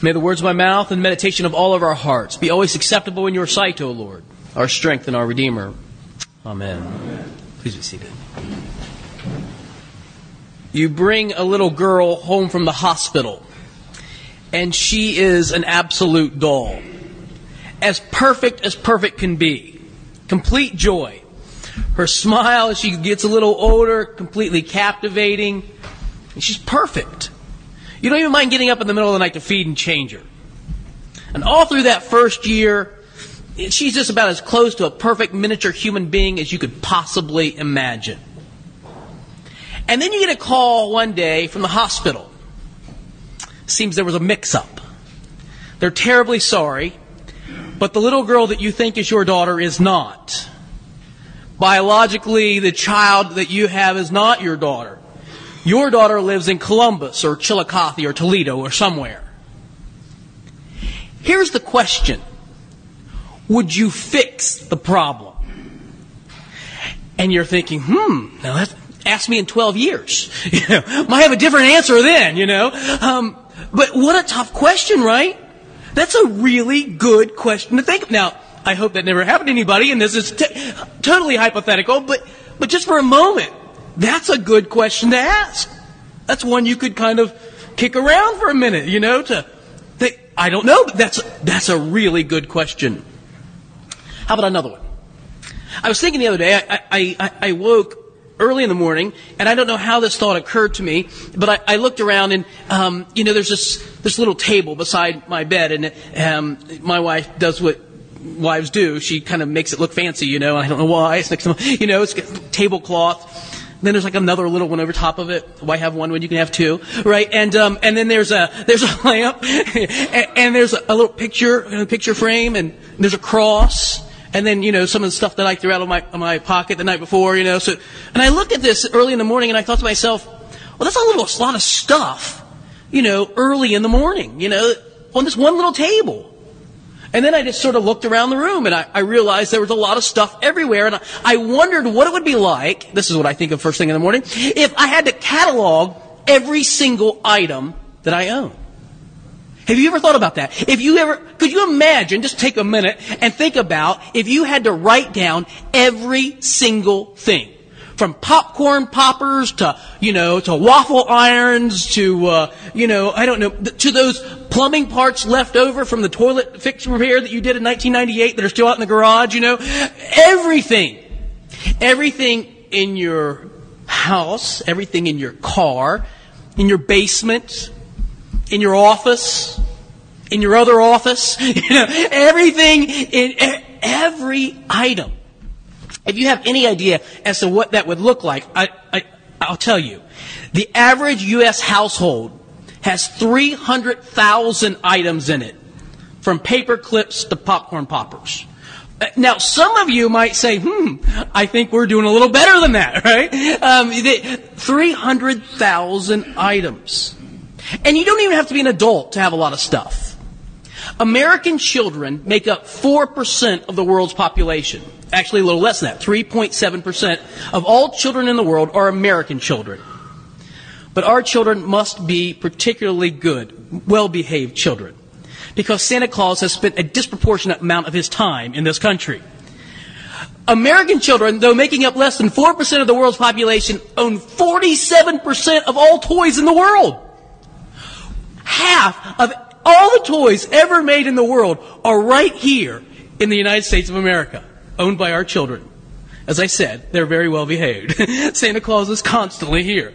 May the words of my mouth and the meditation of all of our hearts be always acceptable in your sight, O Lord, our strength and our Redeemer. Amen. Amen. Please be seated. You bring a little girl home from the hospital, and she is an absolute doll. As perfect as perfect can be. Complete joy. Her smile as she gets a little older, completely captivating. She's perfect. You don't even mind getting up in the middle of the night to feed and change her. And all through that first year, she's just about as close to a perfect miniature human being as you could possibly imagine. And then you get a call one day from the hospital. Seems there was a mix up. They're terribly sorry, but the little girl that you think is your daughter is not. Biologically, the child that you have is not your daughter. Your daughter lives in Columbus or Chillicothe or Toledo or somewhere. Here's the question. Would you fix the problem? And you're thinking, hmm, now that, ask me in 12 years. Know, might have a different answer then, you know. Um, but what a tough question, right? That's a really good question to think. Of. Now, I hope that never happened to anybody, and this is t- totally hypothetical, but, but just for a moment, that's a good question to ask. That's one you could kind of kick around for a minute, you know, to think, I don't know, but that's, that's a really good question. How about another one? I was thinking the other day, I, I, I woke early in the morning, and I don't know how this thought occurred to me, but I, I looked around and, um, you know, there's this, this little table beside my bed, and um, my wife does what wives do. She kind of makes it look fancy, you know, I don't know why. It's next to, you know, it's tablecloth. Then there's like another little one over top of it. Why have one when you can have two, right? And um, and then there's a there's a lamp, and, and there's a, little picture, a picture frame, and there's a cross, and then you know some of the stuff that I threw out of my of my pocket the night before, you know. So, and I looked at this early in the morning, and I thought to myself, well, that's a little a lot of stuff, you know, early in the morning, you know, on this one little table. And then I just sort of looked around the room and I, I realized there was a lot of stuff everywhere. And I, I wondered what it would be like, this is what I think of first thing in the morning, if I had to catalog every single item that I own. Have you ever thought about that? If you ever, could you imagine, just take a minute and think about if you had to write down every single thing from popcorn poppers to, you know, to waffle irons to, uh, you know, I don't know, to those plumbing parts left over from the toilet fix repair that you did in 1998 that are still out in the garage, you know, everything, everything in your house, everything in your car, in your basement, in your office, in your other office, you know, everything in every item if you have any idea as to what that would look like, I, I, I'll tell you. The average U.S. household has 300,000 items in it, from paper clips to popcorn poppers. Now, some of you might say, hmm, I think we're doing a little better than that, right? Um, 300,000 items. And you don't even have to be an adult to have a lot of stuff. American children make up 4% of the world's population. Actually, a little less than that. 3.7% of all children in the world are American children. But our children must be particularly good, well behaved children. Because Santa Claus has spent a disproportionate amount of his time in this country. American children, though making up less than 4% of the world's population, own 47% of all toys in the world. Half of all the toys ever made in the world are right here in the United States of America owned by our children. As I said, they're very well behaved. Santa Claus is constantly here.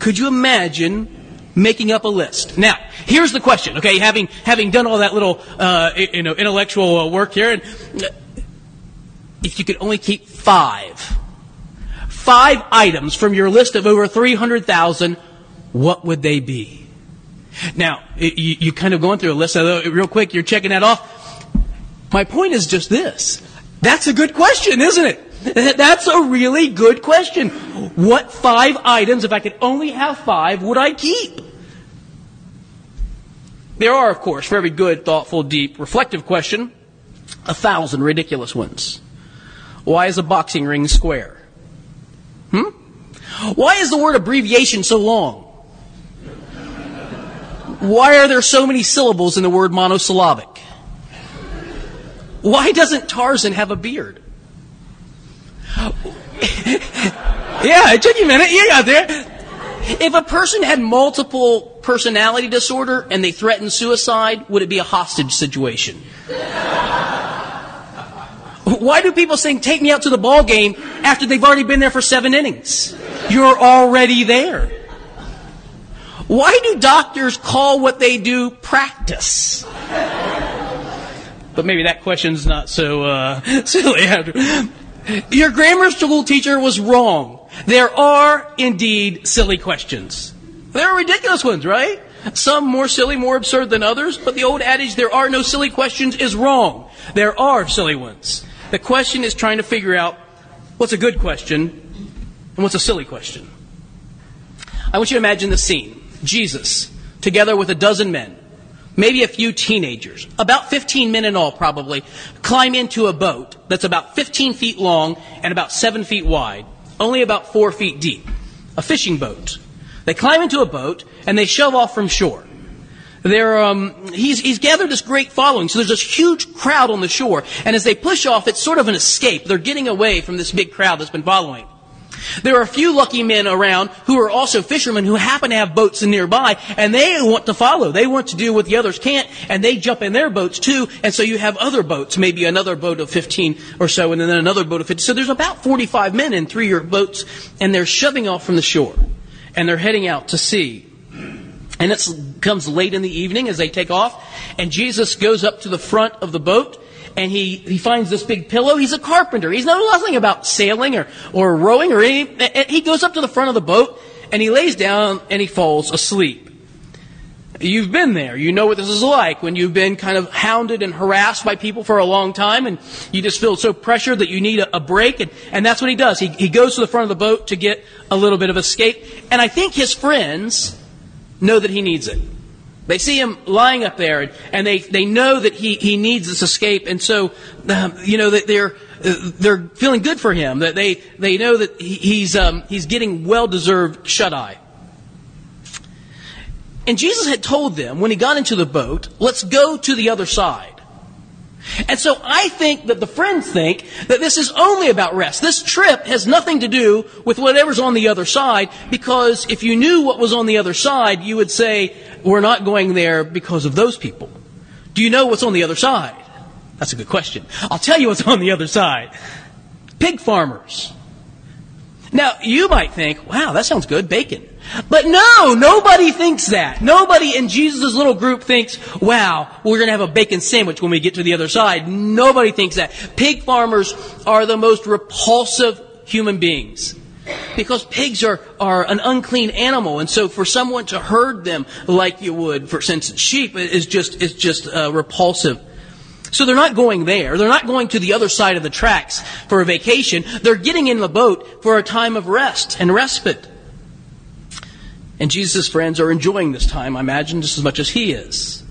Could you imagine making up a list? Now, here's the question. Okay, having having done all that little uh, you know intellectual uh, work here, and uh, if you could only keep five, five items from your list of over three hundred thousand, what would they be? Now, you, you kind of going through a list. Real quick, you're checking that off. My point is just this. That's a good question, isn't it? That's a really good question. What five items, if I could only have five, would I keep? There are, of course, for every good, thoughtful, deep, reflective question, a thousand ridiculous ones. Why is a boxing ring square? Hmm? Why is the word abbreviation so long? Why are there so many syllables in the word monosyllabic? Why doesn't Tarzan have a beard? yeah, it took you a minute. You got there. If a person had multiple personality disorder and they threatened suicide, would it be a hostage situation? Why do people sing "Take Me Out to the Ball Game" after they've already been there for seven innings? You're already there. Why do doctors call what they do practice? But maybe that question's not so uh, silly. Your grammar school teacher was wrong. There are indeed silly questions. There are ridiculous ones, right? Some more silly, more absurd than others, but the old adage, there are no silly questions, is wrong. There are silly ones. The question is trying to figure out what's a good question and what's a silly question. I want you to imagine the scene. Jesus, together with a dozen men, maybe a few teenagers, about 15 men in all probably, climb into a boat that's about 15 feet long and about 7 feet wide, only about 4 feet deep. A fishing boat. They climb into a boat and they shove off from shore. Um, he's, he's gathered this great following, so there's this huge crowd on the shore, and as they push off, it's sort of an escape. They're getting away from this big crowd that's been following. There are a few lucky men around who are also fishermen who happen to have boats nearby, and they want to follow. They want to do what the others can't, and they jump in their boats too, and so you have other boats, maybe another boat of 15 or so, and then another boat of 50. So there's about 45 men in three boats, and they're shoving off from the shore, and they're heading out to sea. And it comes late in the evening as they take off, and Jesus goes up to the front of the boat, and he, he finds this big pillow. He's a carpenter. He's know nothing about sailing or, or rowing or anything. He goes up to the front of the boat, and he lays down and he falls asleep. You've been there. You know what this is like when you've been kind of hounded and harassed by people for a long time and you just feel so pressured that you need a, a break. And, and that's what he does. He, he goes to the front of the boat to get a little bit of escape. And I think his friends know that he needs it. They see him lying up there, and they, they know that he, he needs this escape, and so, um, you know, that they're, they're feeling good for him, that they, they know that he's, um, he's getting well deserved shut eye. And Jesus had told them when he got into the boat, let's go to the other side. And so I think that the friends think that this is only about rest. This trip has nothing to do with whatever's on the other side because if you knew what was on the other side, you would say, we're not going there because of those people. Do you know what's on the other side? That's a good question. I'll tell you what's on the other side. Pig farmers. Now, you might think, wow, that sounds good, bacon. But no, nobody thinks that. Nobody in Jesus' little group thinks, wow, we're going to have a bacon sandwich when we get to the other side. Nobody thinks that. Pig farmers are the most repulsive human beings. Because pigs are, are an unclean animal, and so for someone to herd them like you would, for instance, sheep is just, is just uh, repulsive. So they're not going there. They're not going to the other side of the tracks for a vacation. They're getting in the boat for a time of rest and respite. And Jesus' friends are enjoying this time, I imagine, just as much as he is.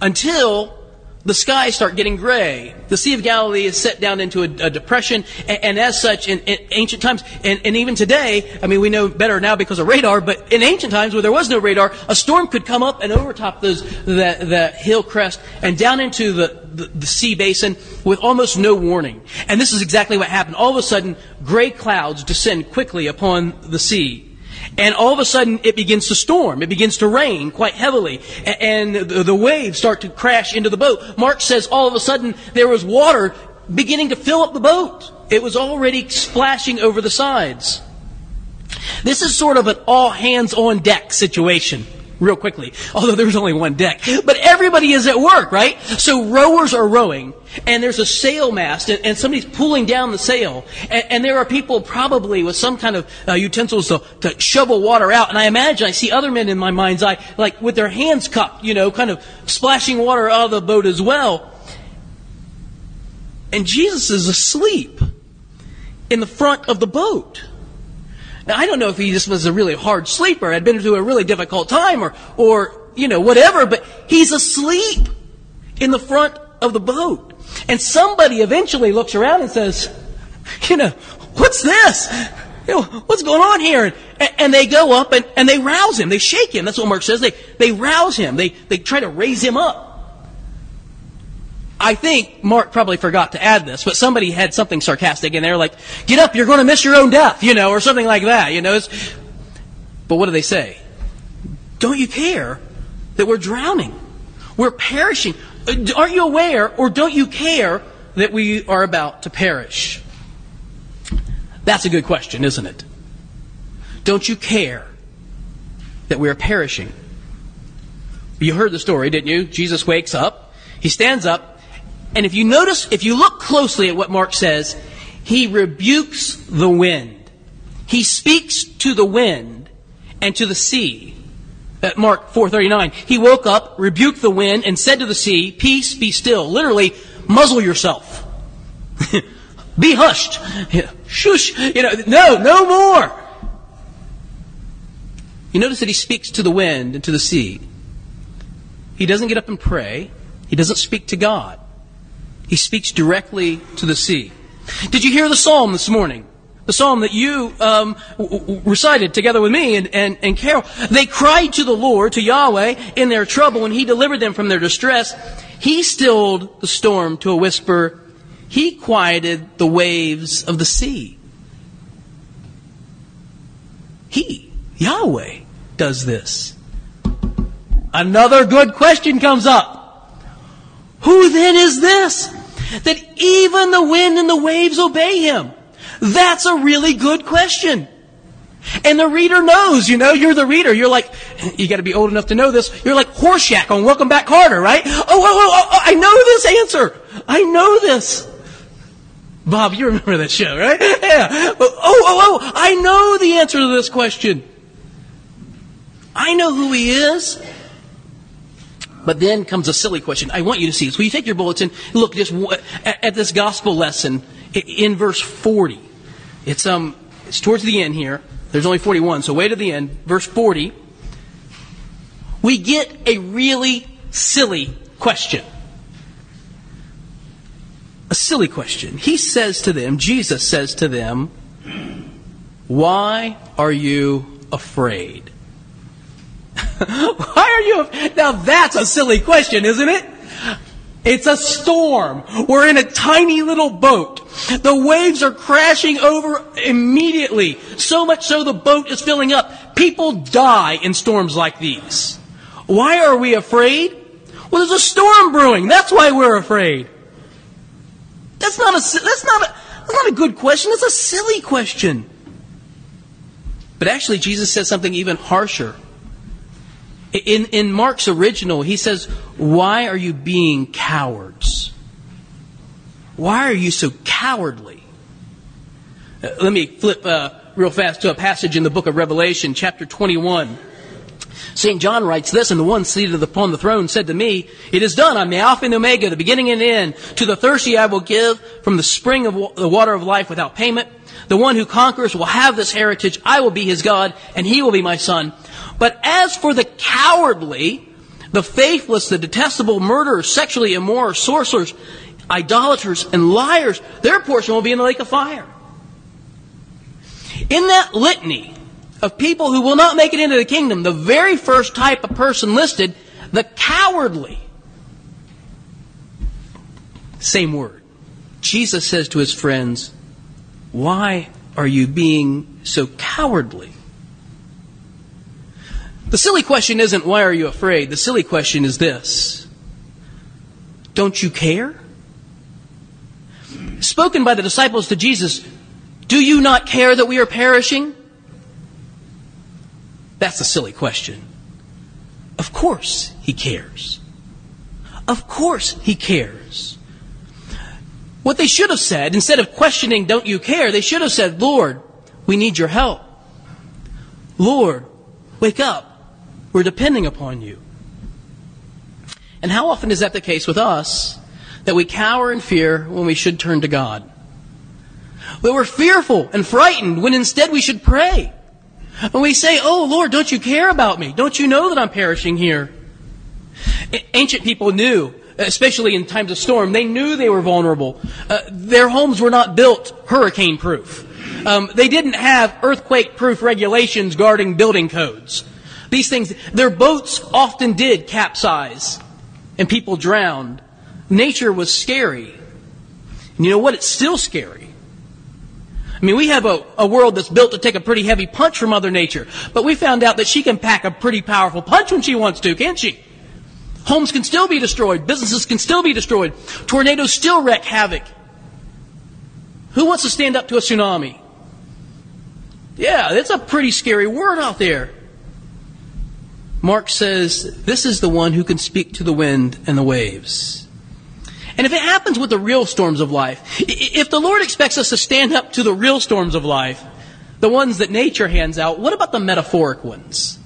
Until the skies start getting gray. The Sea of Galilee is set down into a, a depression, and, and, as such, in, in ancient times, and, and, even today, I mean, we know better now because of radar, but in ancient times where there was no radar, a storm could come up and overtop those, the, the hill crest and down into the, the, the sea basin with almost no warning. And this is exactly what happened. All of a sudden, gray clouds descend quickly upon the sea. And all of a sudden, it begins to storm. It begins to rain quite heavily. And the waves start to crash into the boat. Mark says all of a sudden, there was water beginning to fill up the boat. It was already splashing over the sides. This is sort of an all hands on deck situation real quickly, although there's only one deck. But everybody is at work, right? So rowers are rowing, and there's a sail mast, and, and somebody's pulling down the sail, and, and, there are people probably with some kind of uh, utensils to, to, shovel water out. And I imagine I see other men in my mind's eye, like with their hands cupped, you know, kind of splashing water out of the boat as well. And Jesus is asleep in the front of the boat. Now, I don't know if he just was a really hard sleeper, had been through a really difficult time, or, or, you know, whatever, but he's asleep in the front of the boat. And somebody eventually looks around and says, you know, what's this? You know, what's going on here? And, and they go up and, and they rouse him. They shake him. That's what Mark says. They, they rouse him. They, they try to raise him up. I think Mark probably forgot to add this, but somebody had something sarcastic in there like, get up, you're going to miss your own death, you know, or something like that, you know. It's, but what do they say? Don't you care that we're drowning? We're perishing. Aren't you aware, or don't you care that we are about to perish? That's a good question, isn't it? Don't you care that we are perishing? You heard the story, didn't you? Jesus wakes up, he stands up, and if you notice, if you look closely at what Mark says, he rebukes the wind. He speaks to the wind and to the sea. At Mark 4:39, he woke up, rebuked the wind, and said to the sea, "Peace, be still." Literally, muzzle yourself. be hushed. Shush. You know, no, no more. You notice that he speaks to the wind and to the sea. He doesn't get up and pray. He doesn't speak to God. He speaks directly to the sea. Did you hear the psalm this morning? The psalm that you um, recited together with me and, and, and Carol. They cried to the Lord, to Yahweh, in their trouble, and He delivered them from their distress. He stilled the storm to a whisper. He quieted the waves of the sea. He, Yahweh, does this. Another good question comes up. Who then is this? that even the wind and the waves obey him? That's a really good question. And the reader knows, you know, you're the reader. You're like, you gotta be old enough to know this. You're like Horshack on Welcome Back Kotter, right? Oh, oh, oh, oh, oh, I know this answer. I know this. Bob, you remember that show, right? Yeah. Oh, oh, oh, I know the answer to this question. I know who he is. But then comes a silly question. I want you to see this. Will you take your bulletin? Look just at this gospel lesson in verse 40. It's um it's towards the end here. There's only 41, so wait to the end. Verse 40. We get a really silly question. A silly question. He says to them, Jesus says to them, Why are you afraid? Why are you? Now that's a silly question, isn't it? It's a storm. We're in a tiny little boat. The waves are crashing over immediately. So much so the boat is filling up. People die in storms like these. Why are we afraid? Well, there's a storm brewing. That's why we're afraid. That's not a, that's not a, that's not a good question. It's a silly question. But actually, Jesus says something even harsher. In, in Mark's original, he says, Why are you being cowards? Why are you so cowardly? Uh, let me flip uh, real fast to a passage in the book of Revelation, chapter 21. St. John writes this, and the one seated upon the throne said to me, It is done. I'm the Alpha and the Omega, the beginning and the end. To the thirsty I will give from the spring of the water of life without payment. The one who conquers will have this heritage. I will be his God, and he will be my son. But as for the cowardly, the faithless, the detestable, murderers, sexually immoral, sorcerers, idolaters, and liars, their portion will be in the lake of fire. In that litany of people who will not make it into the kingdom, the very first type of person listed, the cowardly. Same word. Jesus says to his friends, Why are you being so cowardly? The silly question isn't, why are you afraid? The silly question is this Don't you care? Spoken by the disciples to Jesus, do you not care that we are perishing? That's a silly question. Of course he cares. Of course he cares. What they should have said, instead of questioning, don't you care, they should have said, Lord, we need your help. Lord, wake up. We're depending upon you. And how often is that the case with us that we cower in fear when we should turn to God? That we're fearful and frightened when instead we should pray. And we say, Oh Lord, don't you care about me? Don't you know that I'm perishing here? Ancient people knew, especially in times of storm, they knew they were vulnerable. Uh, their homes were not built hurricane proof. Um, they didn't have earthquake proof regulations guarding building codes. These things, their boats often did capsize and people drowned. Nature was scary. And you know what? It's still scary. I mean, we have a, a world that's built to take a pretty heavy punch from Mother Nature, but we found out that she can pack a pretty powerful punch when she wants to, can't she? Homes can still be destroyed. Businesses can still be destroyed. Tornadoes still wreak havoc. Who wants to stand up to a tsunami? Yeah, it's a pretty scary word out there. Mark says, This is the one who can speak to the wind and the waves. And if it happens with the real storms of life, if the Lord expects us to stand up to the real storms of life, the ones that nature hands out, what about the metaphoric ones?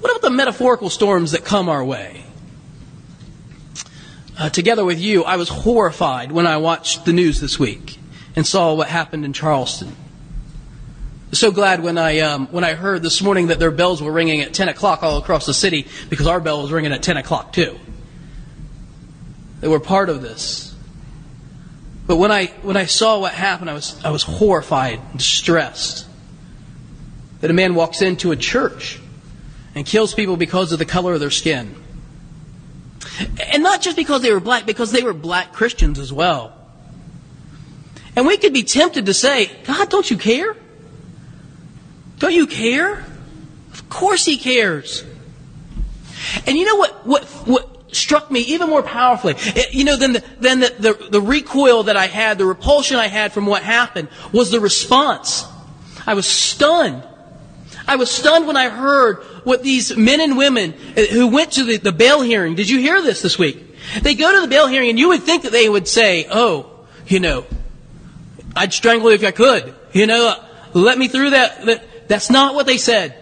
What about the metaphorical storms that come our way? Uh, together with you, I was horrified when I watched the news this week and saw what happened in Charleston. So glad when I um, when I heard this morning that their bells were ringing at 10 o'clock all across the city because our bell was ringing at 10 o'clock too. They were part of this. But when I when I saw what happened, I was I was horrified distressed. That a man walks into a church and kills people because of the color of their skin. And not just because they were black, because they were black Christians as well. And we could be tempted to say, God, don't you care? Don't you care? Of course he cares. And you know what, what, what struck me even more powerfully, eh, you know, than the, than the, the, the recoil that I had, the repulsion I had from what happened was the response. I was stunned. I was stunned when I heard what these men and women eh, who went to the, the bail hearing, did you hear this this week? They go to the bail hearing and you would think that they would say, oh, you know, I'd strangle you if I could. You know, let me through that, that that's not what they said.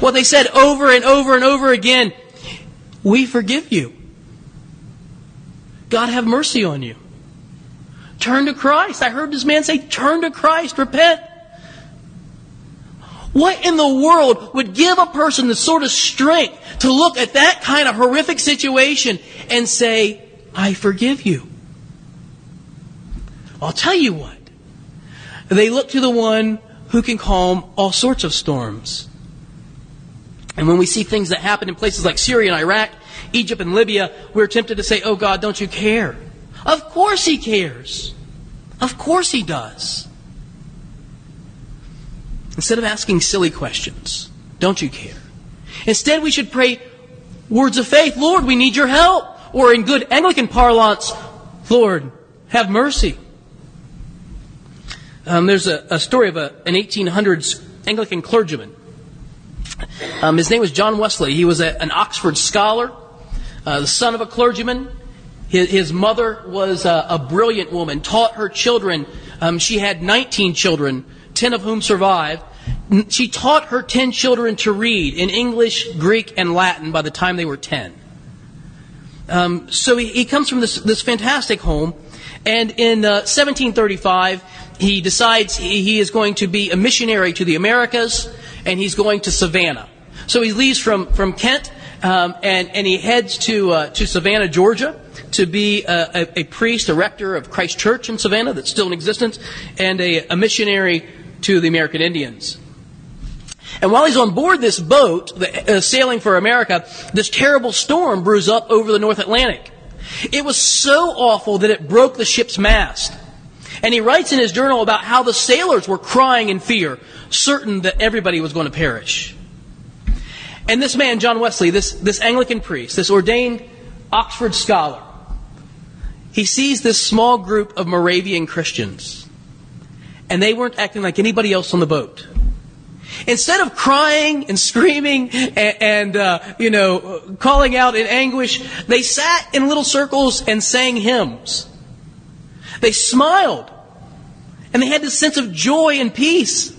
What they said over and over and over again, we forgive you. God have mercy on you. Turn to Christ. I heard this man say, turn to Christ, repent. What in the world would give a person the sort of strength to look at that kind of horrific situation and say, I forgive you? I'll tell you what. They look to the one who can calm all sorts of storms. And when we see things that happen in places like Syria and Iraq, Egypt and Libya, we're tempted to say, Oh God, don't you care? Of course He cares. Of course He does. Instead of asking silly questions, don't you care? Instead, we should pray words of faith. Lord, we need your help. Or in good Anglican parlance, Lord, have mercy. Um, there's a, a, story of a, an 1800s Anglican clergyman. Um, his name was John Wesley. He was a, an Oxford scholar, uh, the son of a clergyman. His, his mother was a, a, brilliant woman, taught her children. Um, she had 19 children, 10 of whom survived. She taught her 10 children to read in English, Greek, and Latin by the time they were 10. Um, so he, he, comes from this, this fantastic home. And in uh, 1735, he decides he is going to be a missionary to the Americas, and he's going to Savannah. So he leaves from, from Kent, um, and, and he heads to, uh, to Savannah, Georgia, to be a, a, a, priest, a rector of Christ Church in Savannah that's still in existence, and a, a missionary to the American Indians. And while he's on board this boat, uh, sailing for America, this terrible storm brews up over the North Atlantic. It was so awful that it broke the ship's mast. And he writes in his journal about how the sailors were crying in fear, certain that everybody was going to perish. And this man, John Wesley, this, this Anglican priest, this ordained Oxford scholar, he sees this small group of Moravian Christians. And they weren't acting like anybody else on the boat. Instead of crying and screaming and, and uh, you know, calling out in anguish, they sat in little circles and sang hymns. They smiled. And they had this sense of joy and peace.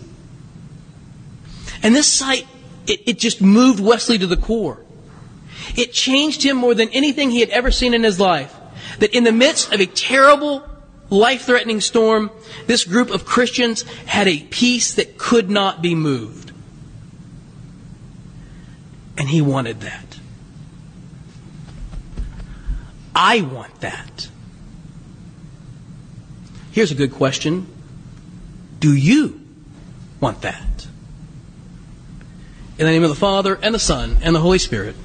And this sight, it, it just moved Wesley to the core. It changed him more than anything he had ever seen in his life. That in the midst of a terrible, life threatening storm, this group of Christians had a peace that could not be moved. And he wanted that. I want that. Here's a good question Do you want that? In the name of the Father, and the Son, and the Holy Spirit.